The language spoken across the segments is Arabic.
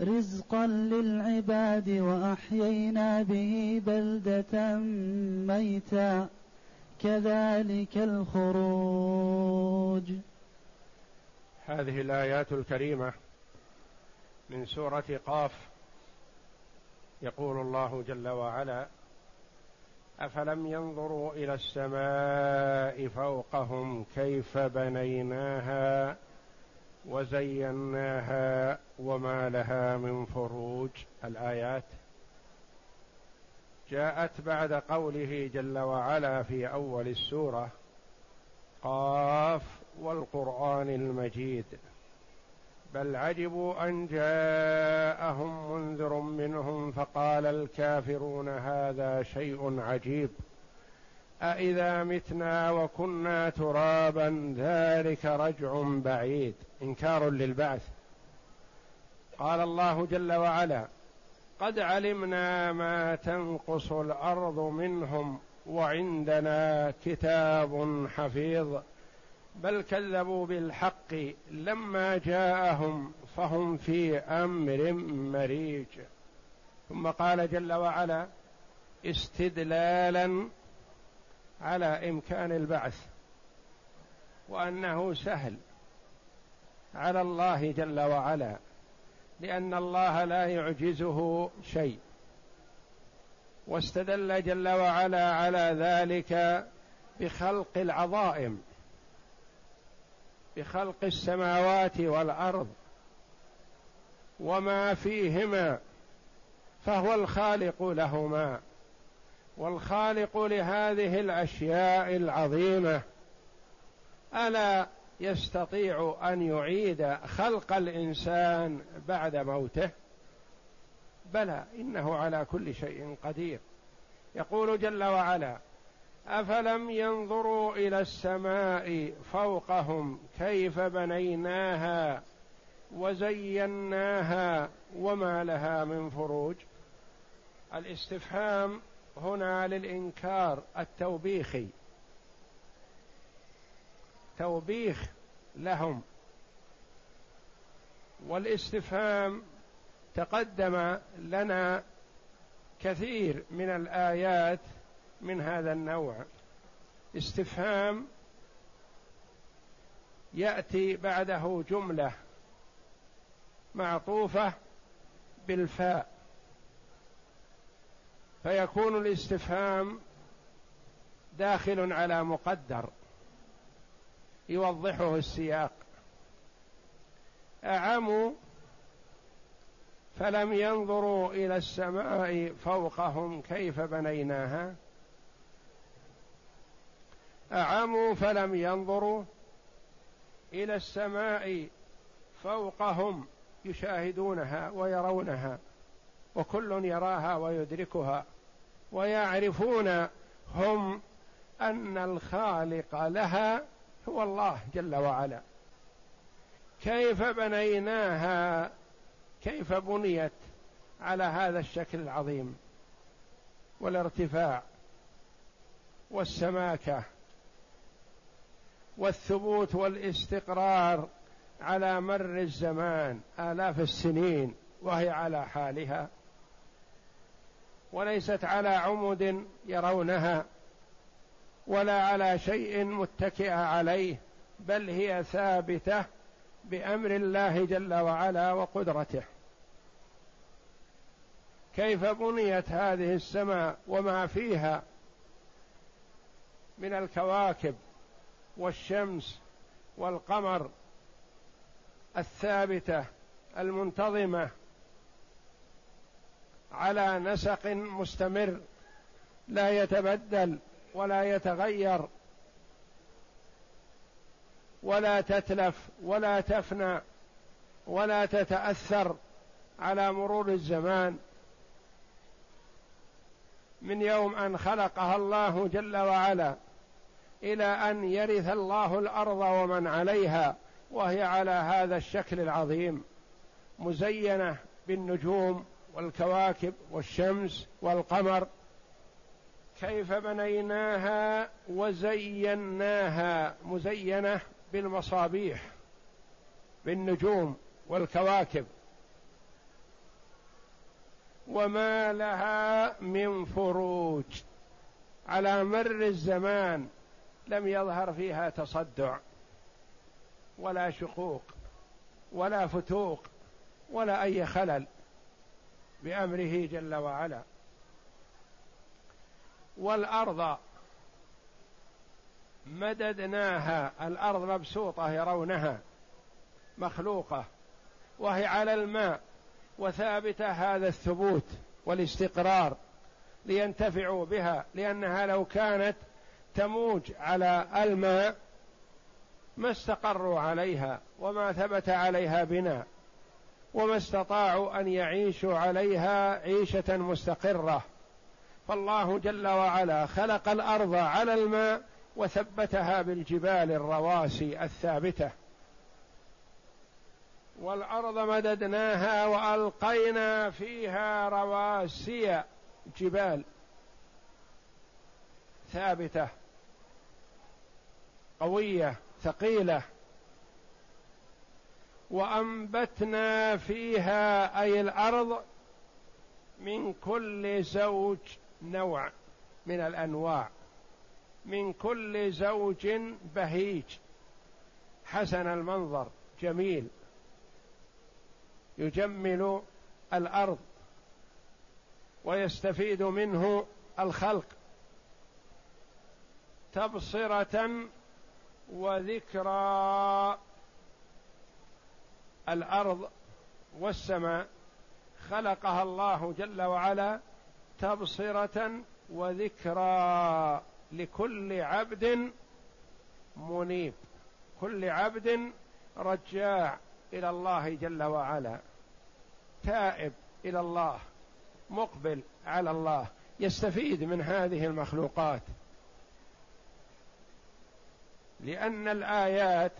رزقا للعباد واحيينا به بلده ميتا كذلك الخروج. هذه الآيات الكريمة من سورة قاف. يقول الله جل وعلا افلم ينظروا إلى السماء فوقهم كيف بنيناها وزيناها وما لها من فروج. الآيات جاءت بعد قوله جل وعلا في أول السورة قاف والقرآن المجيد. بل عجبوا أن جاءهم منذر منهم فقال الكافرون هذا شيء عجيب. أإذا متنا وكنا ترابا ذلك رجع بعيد. إنكار للبعث. قال الله جل وعلا قد علمنا ما تنقص الأرض منهم وعندنا كتاب حفيظ. بل كذبوا بالحق لما جاءهم فهم في أمر مريج. ثم قال جل وعلا استدلالا على إمكان البعث وأنه سهل على الله جل وعلا لأن الله لا يعجزه شيء. واستدل جل وعلا على ذلك بخلق العظائم بخلق السماوات والأرض وما فيهما فهو الخالق لهما. والخالق لهذه الأشياء العظيمة. ألا يستطيع أن يعيد خلق الإنسان بعد موته؟ بلى إنه على كل شيء قدير. يقول جل وعلا أفلم ينظروا إلى السماء فوقهم كيف بنيناها وزيناها وما لها من فروج؟ الاستفهام هنا للإنكار التوبيخي. توبيخ لهم. والاستفهام تقدم لنا كثير من الآيات من هذا النوع. استفهام يأتي بعده جملة معطوفة بالفاء. فيكون الاستفهام داخل على مقدر يوضحه السياق. أعموا فلم ينظروا إلى السماء فوقهم كيف بنيناها؟ أعموا فلم ينظروا إلى السماء فوقهم يشاهدونها ويرونها وكل يراها ويدركها. ويعرفون هم أن الخالق لها هو الله جل وعلا. كيف بنيناها؟ كيف بنيت على هذا الشكل العظيم؟ والارتفاع والسماكة والثبوت والاستقرار على مر الزمان آلاف السنين وهي على حالها. وليست على عمد يرونها ولا على شيء متكئه عليه بل هي ثابتة بأمر الله جل وعلا وقدرته. كيف بنيت هذه السماء وما فيها؟ من الكواكب والشمس والقمر الثابتة المنتظمة على نسق مستمر لا يتبدل ولا يتغير ولا تتلف ولا تفنى ولا تتأثر على مرور الزمان. من يوم أن خلقها الله جل وعلا إلى أن يرث الله الأرض ومن عليها وهي على هذا الشكل العظيم مزينة بالنجوم والكواكب والشمس والقمر كيف بنيناها وزيناها مزينة بالمصابيح بالنجوم والكواكب وما لها من فروج على مر الزمان لم يظهر فيها تصدع ولا شقوق ولا فتوق ولا أي خلل بأمره جل وعلا. والأرض مددناها الأرض مبسوطة يرونها مخلوقة وهي على الماء وثابتة هذا الثبوت والاستقرار لينتفعوا بها لأنها لو كانت تموج على الماء ما استقروا عليها وما ثبت عليها بناء. وما استطاعوا أن يعيشوا عليها عيشة مستقرة. فالله جل وعلا خلق الأرض على الماء وثبتها بالجبال الرواسي الثابتة. والأرض مددناها وألقينا فيها رواسي جبال ثابتة قوية ثقيلة. وأنبتنا فيها أي الأرض من كل زوج نوع من الأنواع من كل زوج بهيج. حسن المنظر جميل. يجمل الأرض ويستفيد منه الخلق تبصرة وذكرى. الأرض والسماء خلقها الله جل وعلا تبصرة وذكرى لكل عبد منيب كل عبد رجاع إلى الله جل وعلا تائب إلى الله مقبل على الله يستفيد من هذه المخلوقات. لأن الآيات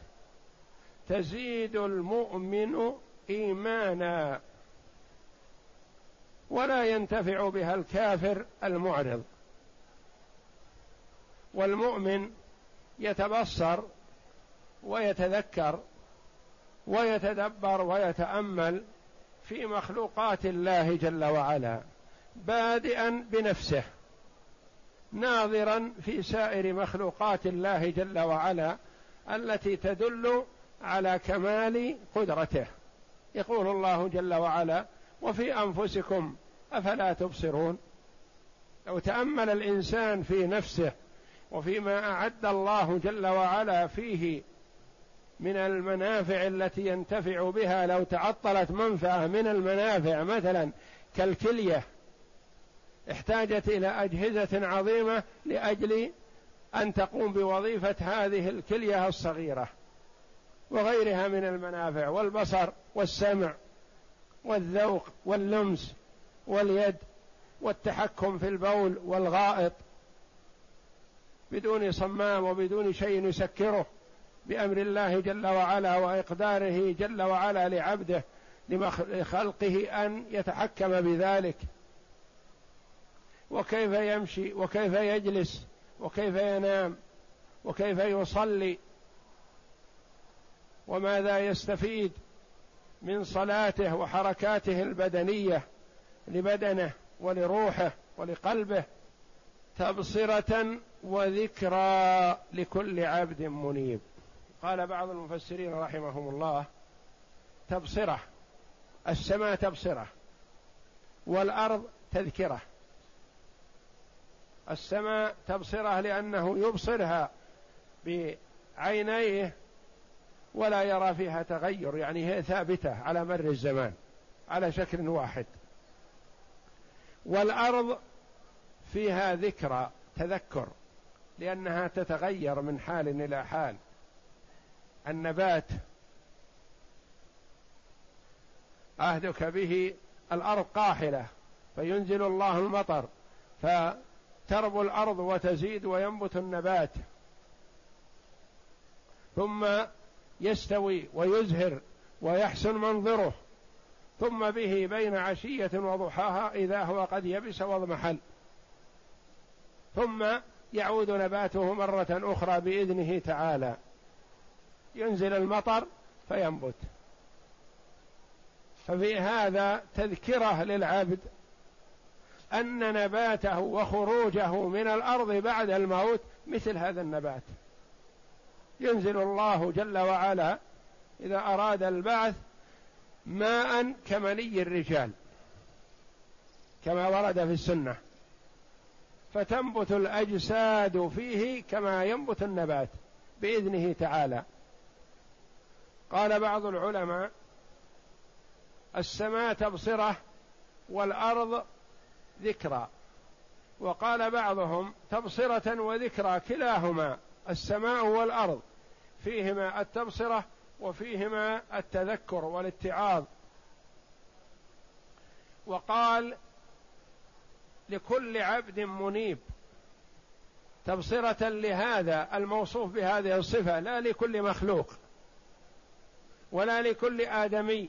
تزيد المؤمن إيمانا ولا ينتفع بها الكافر المعرض. والمؤمن يتبصر ويتذكر ويتدبر ويتأمل في مخلوقات الله جل وعلا بادئا بنفسه ناظرا في سائر مخلوقات الله جل وعلا التي تدل على كمال قدرته. يقول الله جل وعلا وفي أنفسكم أفلا تبصرون؟ لو تأمل الإنسان في نفسه وفيما أعد الله جل وعلا فيه من المنافع التي ينتفع بها لو تعطلت منفعة من المنافع مثلا كالكلية احتاجت إلى أجهزة عظيمة لأجل أن تقوم بوظيفة هذه الكلية الصغيرة. وغيرها من المنافع والبصر والسمع والذوق واللمس واليد والتحكم في البول والغائط بدون صمام وبدون شيء يسكره بأمر الله جل وعلا وإقداره جل وعلا لعبده لخلقه أن يتحكم بذلك. وكيف يمشي وكيف يجلس وكيف ينام وكيف يصلي وماذا يستفيد من صلاته وحركاته البدنية لبدنه ولروحه ولقلبه تبصرة وذكرى لكل عبد منيب. قال بعض المفسرين رحمهم الله تبصرة السماء تبصرة والأرض تذكرة. السماء تبصرة لأنه يبصرها بعينيه ولا يرى فيها تغير يعني هي ثابتة على مر الزمان على شكل واحد. والأرض فيها ذكرى تذكر لأنها تتغير من حال إلى حال. النبات عهدك به الأرض قاحلة فينزل الله المطر فتربو الأرض وتزيد وينبت النبات. ثم يستوي ويزهر ويحسن منظره ثم به بين عشية وضحاها إذا هو قد يبس واضمحل. ثم يعود نباته مرة أخرى بإذنه تعالى. ينزل المطر فينبت. ففي هذا تذكرة للعبد أن نباته وخروجه من الأرض بعد الموت مثل هذا النبات. ينزل الله جل وعلا إذا أراد البعث ماء كمني الرجال كما ورد في السنة. فتنبت الأجساد فيه كما ينبت النبات بإذنه تعالى. قال بعض العلماء السماء تبصرة والأرض ذكرى. وقال بعضهم تبصرة وذكرى كلاهما. السماء والأرض فيهما التبصرة وفيهما التذكر والاتعاظ. وقال لكل عبد منيب. تبصرة لهذا الموصوف بهذه الصفة لا لكل مخلوق ولا لكل آدمي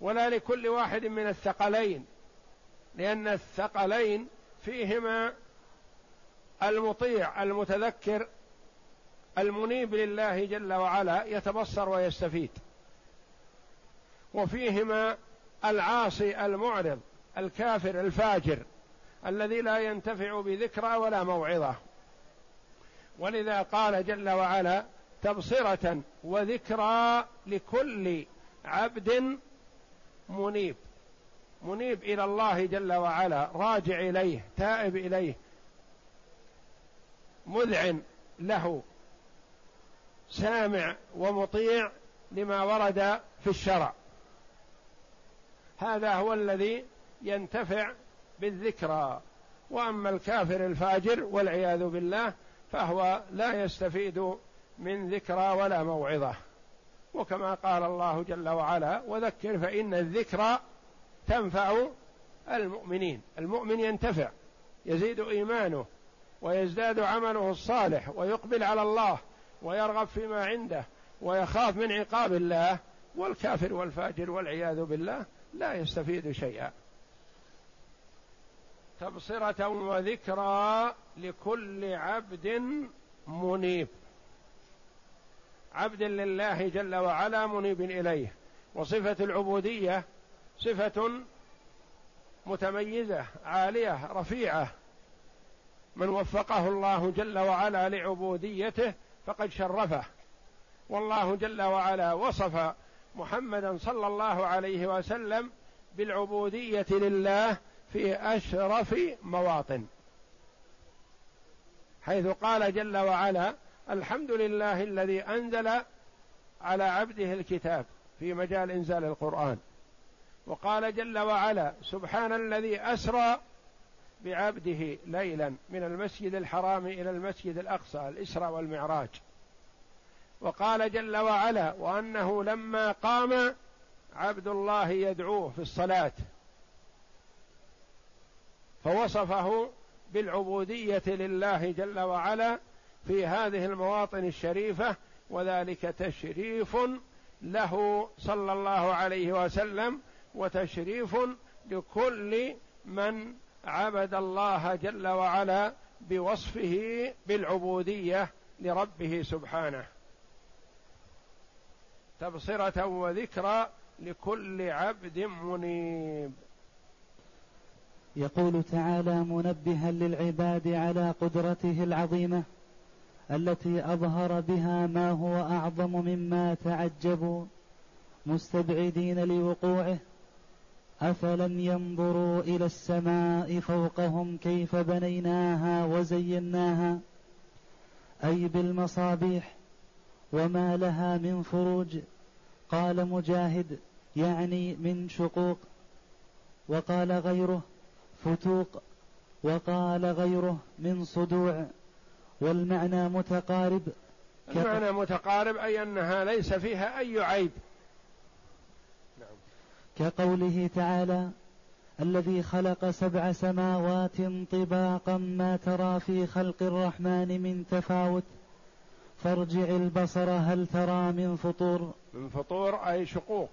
ولا لكل واحد من الثقلين لأن الثقلين فيهما المطيع المتذكر المنيب لله جل وعلا يتبصر ويستفيد. وفيهما العاصي المعرض الكافر الفاجر الذي لا ينتفع بذكرى ولا موعظة. ولذا قال جل وعلا تبصرة وذكرى لكل عبد منيب. منيب إلى الله جل وعلا راجع إليه تائب إليه مذعن له. سامع ومطيع لما ورد في الشرع. هذا هو الذي ينتفع بالذكرى. وأما الكافر الفاجر والعياذ بالله فهو لا يستفيد من ذكرى ولا موعظة. وكما قال الله جل وعلا وذكر فإن الذكرى تنفع المؤمنين المؤمن ينتفع يزيد إيمانه ويزداد عمله الصالح ويقبل على الله ويرغب فيما عنده ويخاف من عقاب الله والكافر والفاجر والعياذ بالله لا يستفيد شيئا. تبصرة وذكرى لكل عبد منيب. عبد لله جل وعلا منيب إليه. وصفة العبودية صفة متميزة عالية رفيعة. من وفقه الله جل وعلا لعبوديته فقد شرفه. والله جل وعلا وصف محمدا صلى الله عليه وسلم بالعبودية لله في أشرف مواطن. حيث قال جل وعلا الحمد لله الذي أنزل على عبده الكتاب في مجال إنزال القرآن. وقال جل وعلا سبحان الذي أسرى بعبده ليلا من المسجد الحرام إلى المسجد الأقصى الاسرى والمعراج. وقال جل وعلا وأنه لما قام عبد الله يدعوه في الصلاة فوصفه بالعبودية لله جل وعلا في هذه المواطن الشريفة وذلك تشريف له صلى الله عليه وسلم وتشريف لكل من عبد الله جل وعلا بوصفه بالعبودية لربه سبحانه. تبصرة وذكرى لكل عبد منيب. يقول تعالى منبها للعباد على قدرته العظيمة التي أظهر بها ما هو أعظم مما تعجبوا مستبعدين لوقوعه افلم ينظروا إلى السماء فوقهم كيف بنيناها وزيناها اي بالمصابيح وما لها من فروج قال مجاهد يعني من شقوق وقال غيره فتوق وقال غيره من صدوع والمعنى متقارب المعنى متقارب أي أنها ليس فيها أي عيب. كقوله تعالى الذي خلق سبع سماوات طباقا ما ترى في خلق الرحمن من تفاوت. فارجع البصر هل ترى من فطور؟ من فطور أي شقوق.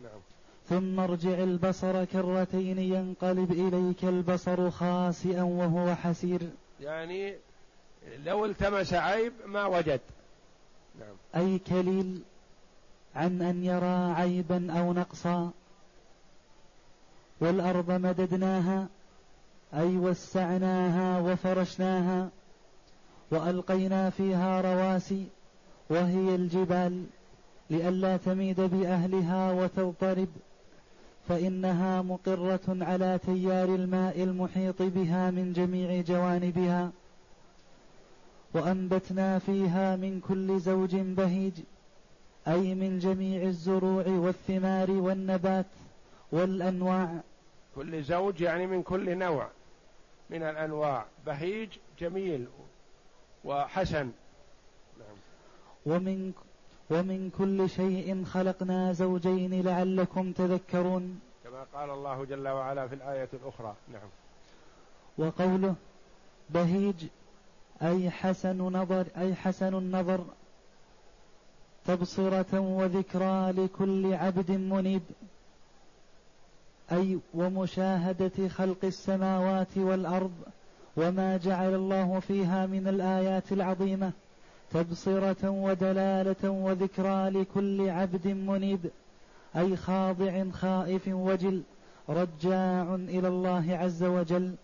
نعم. ثم ارجع البصر كرتين ينقلب إليك البصر خاسئا وهو حسير. يعني لو التمس عيب ما وجد. نعم. أي كليل؟ عن أن يرى عيبا أو نقصا. والأرض مددناها أي وسعناها وفرشناها وألقينا فيها رواسي وهي الجبال لئلا تميد بأهلها وتضطرب فإنها مقرة على تيار الماء المحيط بها من جميع جوانبها. وأنبتنا فيها من كل زوج بهيج أي من جميع الزروع والثمار والنبات والأنواع. كل زوج يعني من كل نوع. من الأنواع. بهيج جميل وحسن. نعم. ومن ومن كل شيء خلقنا زوجين لعلكم تذكرون. كما قال الله جل وعلا في الآية الأخرى. نعم. وقوله بهيج أي حسن نظر أي حسن النظر تبصرة وذكرى لكل عبد منيب. أي ومشاهدة خلق السماوات والأرض وما جعل الله فيها من الآيات العظيمة. تبصرة ودلالة وذكرى لكل عبد منيب. أي خاضع خائف وجل رجاع إلى الله عز وجل.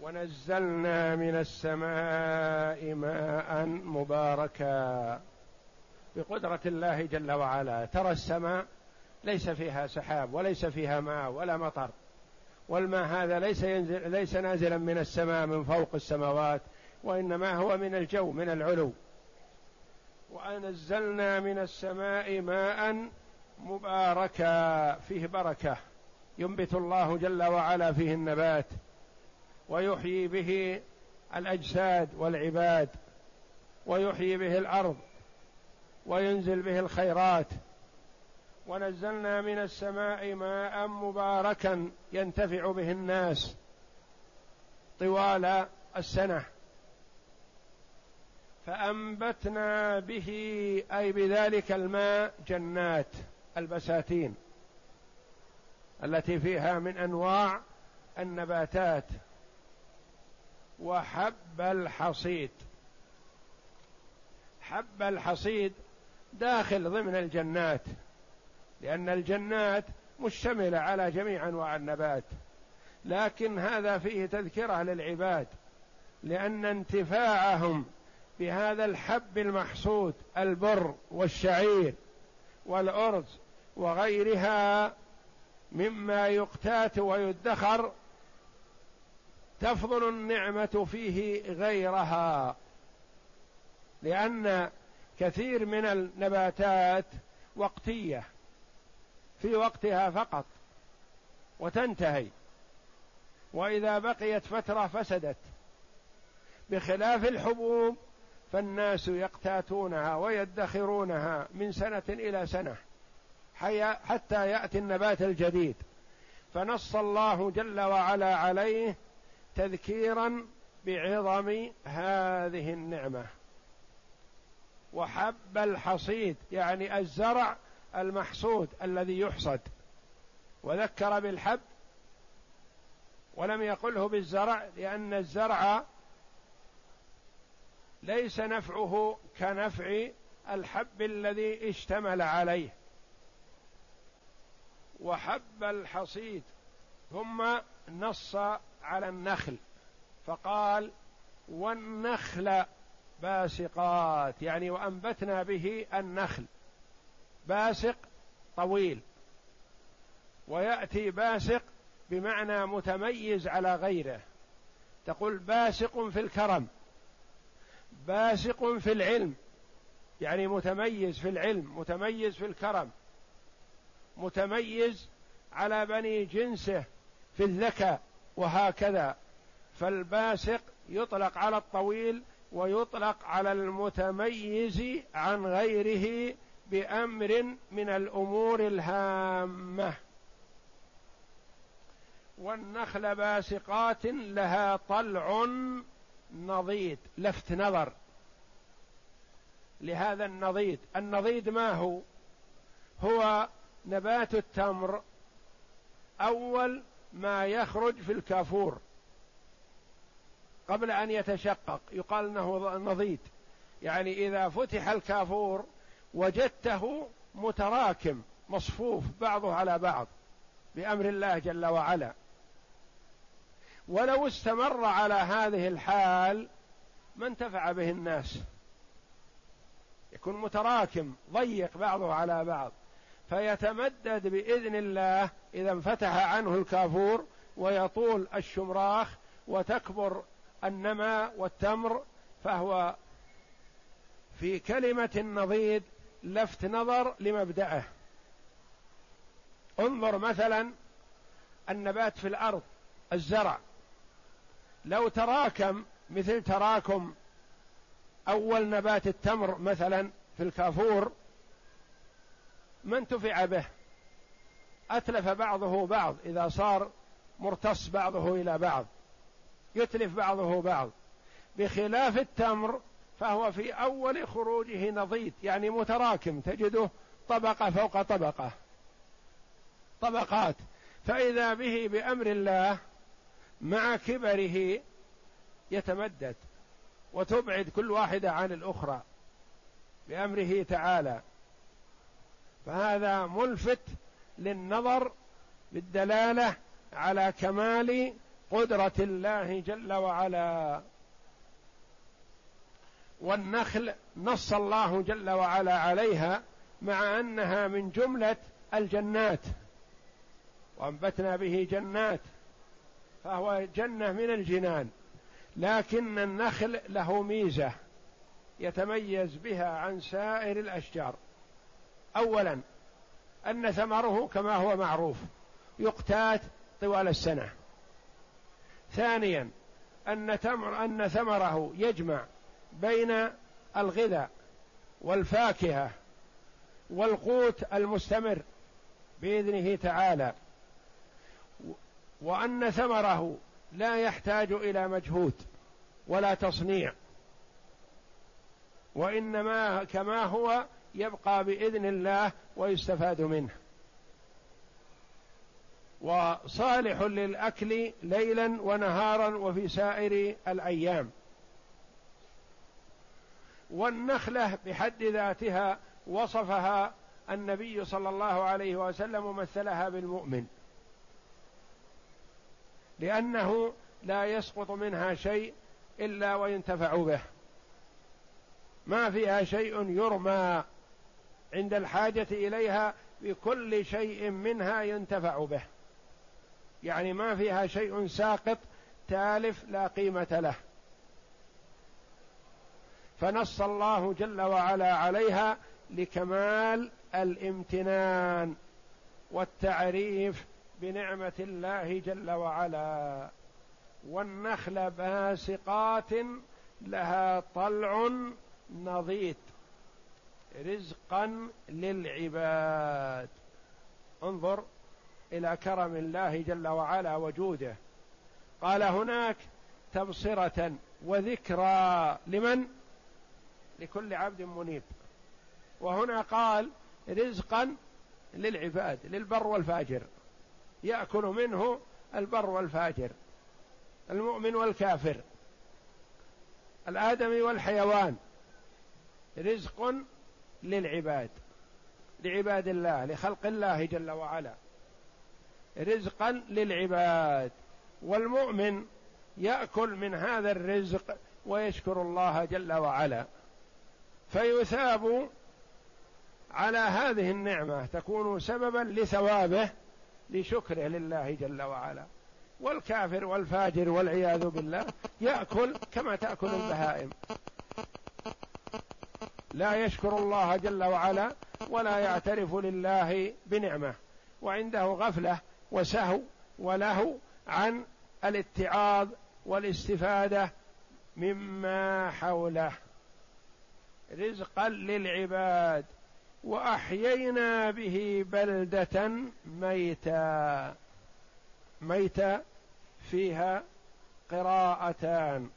ونزلنا من السماء ماء مباركا بقدرة الله جل وعلا. ترى السماء ليس فيها سحاب وليس فيها ماء ولا مطر والماء هذا ليس ينزل ليس نازلا من السماء من فوق السماوات وإنما هو من الجو من العلو. وأنزلنا من السماء ماء مباركا فيه بركة ينبت الله جل وعلا فيه النبات. ويحيي به الأجساد والعباد ويحيي به الأرض وينزل به الخيرات. ونزلنا من السماء ماء مباركا ينتفع به الناس طوال السنة. فأنبتنا به أي بذلك الماء جنات البساتين التي فيها من أنواع النباتات. وحب الحصيد. حب الحصيد داخل ضمن الجنات لأن الجنات مشتملة على جميع أنواع النبات. لكن هذا فيه تذكرة للعباد لأن انتفاعهم بهذا الحب المحصود البر والشعير والأرز وغيرها مما يقتات ويدخر تفضل النعمة فيه غيرها لأن كثير من النباتات وقتية في وقتها فقط وتنتهي وإذا بقيت فترة فسدت. بخلاف الحبوب فالناس يقتاتونها ويدخرونها من سنة إلى سنة حتى يأتي النبات الجديد. فنص الله جل وعلا عليه تذكيرا بعظم هذه النعمة. وحب الحصيد يعني الزرع المحصود الذي يحصد. وذكر بالحب ولم يقله بالزرع لأن الزرع ليس نفعه كنفع الحب الذي اشتمل عليه. وحب الحصيد ثم نص على النخل. فقال والنخل باسقات. يعني وأنبتنا به النخل. باسق طويل. ويأتي باسق بمعنى متميز على غيره. تقول باسق في الكرم. باسق في العلم. يعني متميز في العلم متميز في الكرم. متميز على بني جنسه في الذكاء. وهكذا. فالباسق يطلق على الطويل ويطلق على المتميز عن غيره بأمر من الأمور الهامة. والنخل باسقات لها طلع نضيد لفت نظر لهذا النضيد. النضيد ما هو؟ هو نبات التمر. أول ما يخرج في الكافور قبل أن يتشقق. يقال إنه نضيد. يعني إذا فتح الكافور وجدته متراكم مصفوف بعضه على بعض بأمر الله جل وعلا. ولو استمر على هذه الحال ما انتفع به الناس. يكون متراكم ضيق بعضه على بعض. فيتمدد بإذن الله إذا انفتح عنه الكافور ويطول الشمراخ وتكبر النمى والتمر فهو في كلمة النضيد لفت نظر لمبدأه. انظر مثلا النبات في الأرض الزرع. لو تراكم مثل تراكم أول نبات التمر مثلا في الكافور ما انتفع به. أتلف بعضه بعض إذا صار مرتص بعضه إلى بعض يتلف بعضه بعض. بخلاف التمر فهو في أول خروجه نضيد يعني متراكم تجده طبقة فوق طبقة. طبقات. فإذا به بأمر الله مع كبره يتمدد وتبعد كل واحدة عن الأخرى بأمره تعالى. فهذا ملفت للنظر بالدلالة على كمال قدرة الله جل وعلا. والنخل نص الله جل وعلا عليها مع أنها من جملة الجنات وأنبتنا به جنات فهو جنة من الجنان لكن النخل له ميزة يتميز بها عن سائر الأشجار. اولا أن ثمره كما هو معروف يقتات طوال السنة. ثانيا أن تمر أن ثمره يجمع بين الغذاء والفاكهة والقوت المستمر بإذنه تعالى. وأن ثمره لا يحتاج إلى مجهود ولا تصنيع. وإنما كما هو يبقى بإذن الله ويستفاد منه. وصالح للأكل ليلا ونهارا وفي سائر الأيام. والنخلة بحد ذاتها وصفها النبي صلى الله عليه وسلم ومثلها بالمؤمن. لأنه لا يسقط منها شيء إلا وينتفع به. ما فيها شيء يرمى. عند الحاجة إليها بكل شيء منها ينتفع به. يعني ما فيها شيء ساقط تالف لا قيمة له. فنص الله جل وعلا عليها لكمال الامتنان والتعريف بنعمة الله جل وعلا. والنخل باسقات لها طلع نضيد. رزقا للعباد. انظر إلى كرم الله جل وعلا وجوده. قال هناك تبصرة وذكرى. لمن؟ لكل عبد منيب. وهنا قال رزقا للعباد للبر والفاجر. يأكل منه البر والفاجر المؤمن والكافر الآدمي والحيوان. رزق للعباد لعباد الله لخلق الله جل وعلا. رزقا للعباد والمؤمن يأكل من هذا الرزق ويشكر الله جل وعلا. فيثاب على هذه النعمة تكون سببا لثوابه لشكره لله جل وعلا. والكافر والفاجر والعياذ بالله يأكل كما تأكل البهائم. لا يشكر الله جل وعلا ولا يعترف لله بنعمة. وعنده غفلة وسهو ولهو عن الاتعاظ والاستفادة مما حوله. رزقا للعباد. وأحيينا به بلدة ميتا. ميتا فيها قراءتان.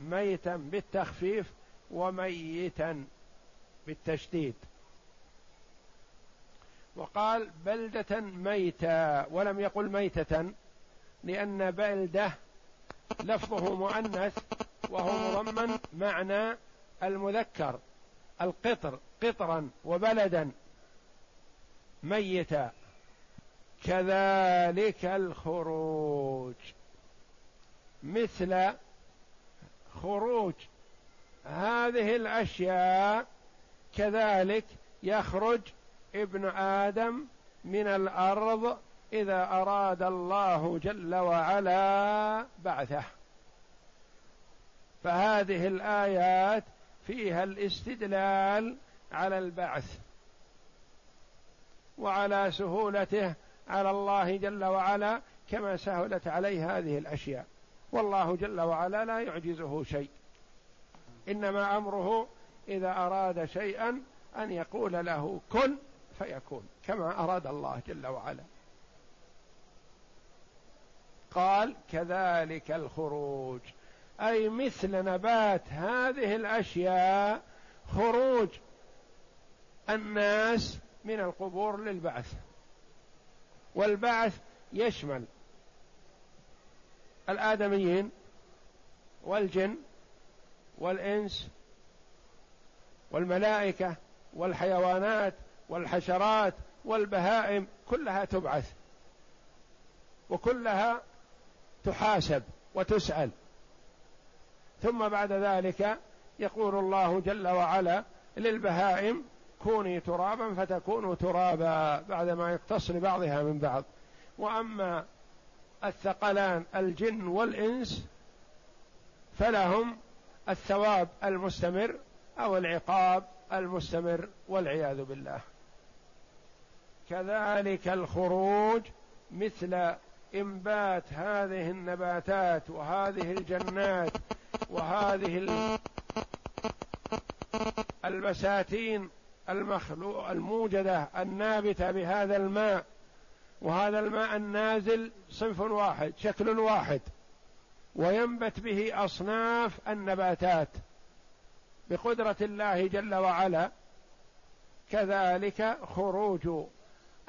ميتا بالتخفيف وميتا بالتشديد. وقال بلدة ميتا ولم يقل ميتة لأن بلدة لفظه مؤنث وهو مضمن معنى المذكر القطر قطرا وبلدا. ميتا. كذلك الخروج. مثل خروج. هذه الأشياء كذلك يخرج ابن آدم من الأرض إذا أراد الله جل وعلا بعثه. فهذه الآيات فيها الاستدلال على البعث وعلى سهولته على الله جل وعلا كما سهلت عليه هذه الأشياء. والله جل وعلا لا يعجزه شيء. إنما أمره إذا أراد شيئا أن يقول له كن فيكون كما أراد الله جل وعلا. قال كذلك الخروج. أي مثل نبات هذه الأشياء خروج الناس من القبور للبعث. والبعث يشمل الآدميين والجن والإنس والملائكة والحيوانات والحشرات والبهائم كلها تبعث وكلها تحاسب وتسأل. ثم بعد ذلك يقول الله جل وعلا للبهائم كوني ترابا فتكون ترابا بعدما يقتص لبعضها من بعض. وأما الثقلان الجن والإنس فلهم الثواب المستمر أو العقاب المستمر والعياذ بالله. كذلك الخروج مثل إنبات هذه النباتات وهذه الجنات وهذه البساتين المخلوق الموجدة النابتة بهذا الماء وهذا الماء النازل صنف واحد شكل واحد. وينبت به أصناف النباتات بقدرة الله جل وعلا. كذلك خروج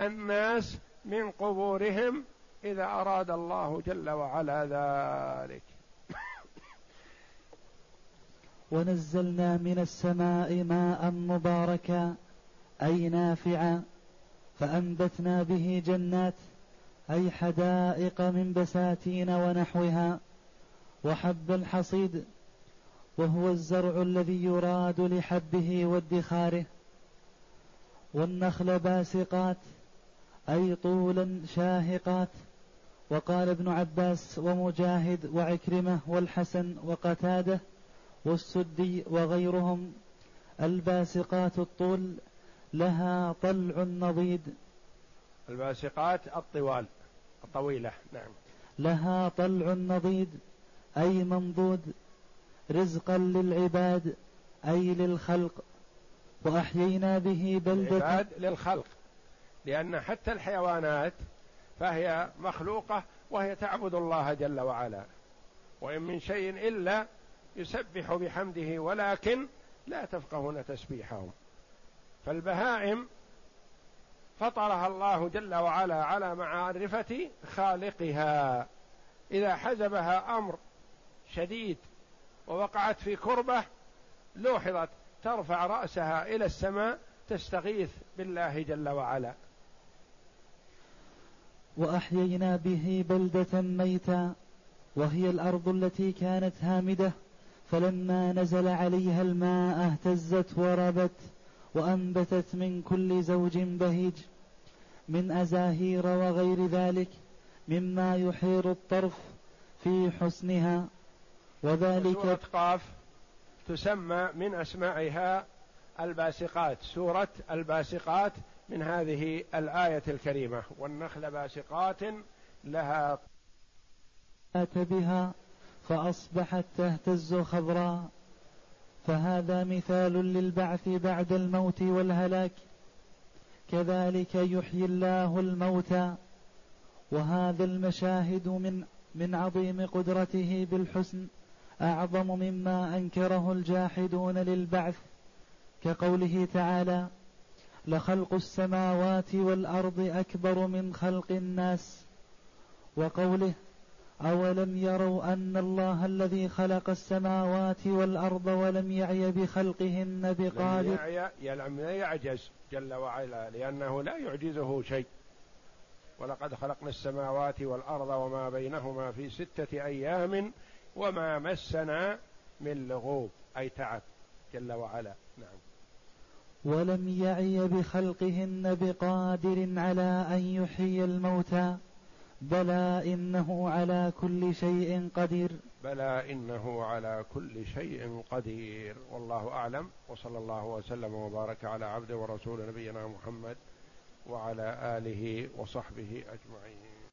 الناس من قبورهم إذا أراد الله جل وعلا ذلك. ونزلنا من السماء ماء مباركا أي نافعا. فأنبتنا به جنات أي حدائق من بساتين ونحوها وحب الحصيد وهو الزرع الذي يراد لحبه وادخاره. والنخل باسقات أي طولا شاهقات. وقال ابن عباس ومجاهد وعكرمة والحسن وقتادة والسدي وغيرهم الباسقات الطول لها طلع نضيد. الباسقات الطوال الطويلة نعم. لها طلع نضيد أي منضود. رزقا للعباد أي للخلق. وأحيينا به بلدة. العباد للخلق لأن حتى الحيوانات فهي مخلوقة وهي تعبد الله جل وعلا. وإن من شيء إلا يسبح بحمده ولكن لا تفقهون تسبيحهم. فالبهائم فطرها الله جل وعلا على معرفة خالقها. إذا حزبها أمر شديد ووقعت في كربة لوحظت ترفع رأسها إلى السماء تستغيث بالله جل وعلا. وأحيينا به بلدة ميتا وهي الأرض التي كانت هامدة فلما نزل عليها الماء اهتزت وربت. وأنبتت من كل زوج بهيج من أزاهير وغير ذلك مما يحير الطرف في حسنها. وذلك سورة قاف تسمى من أسمائها الباسقات سورة الباسقات من هذه الآية الكريمة. والنخل باسقات لها بها فأصبحت تهتز خضراء. فهذا مثال للبعث بعد الموت والهلاك. كذلك يحيي الله الموتى وهذا المشاهد من من عظيم قدرته بالحسن أعظم مما أنكره الجاحدون للبعث. كقوله تعالى لخلق السماوات والأرض أكبر من خلق الناس. وقوله أولم يروا أن الله الذي خلق السماوات والأرض ولم يعي بخلقهن بقادر لم يعي لم يعجز جل وعلا لأنه لا يعجزه شيء. ولقد خلقنا السماوات والأرض وما بينهما في ستة أيام وما مسنا من لغوب. أي تعب جل وعلا. نعم. ولم يعي بخلقهن بقادر على أن يحيي الموتى. بلى إنه على كل شيء قدير. بلى إنه على كل شيء قدير. والله أعلم. وصلى الله وسلم وبارك على عبده ورسول نبينا محمد وعلى آله وصحبه أجمعين.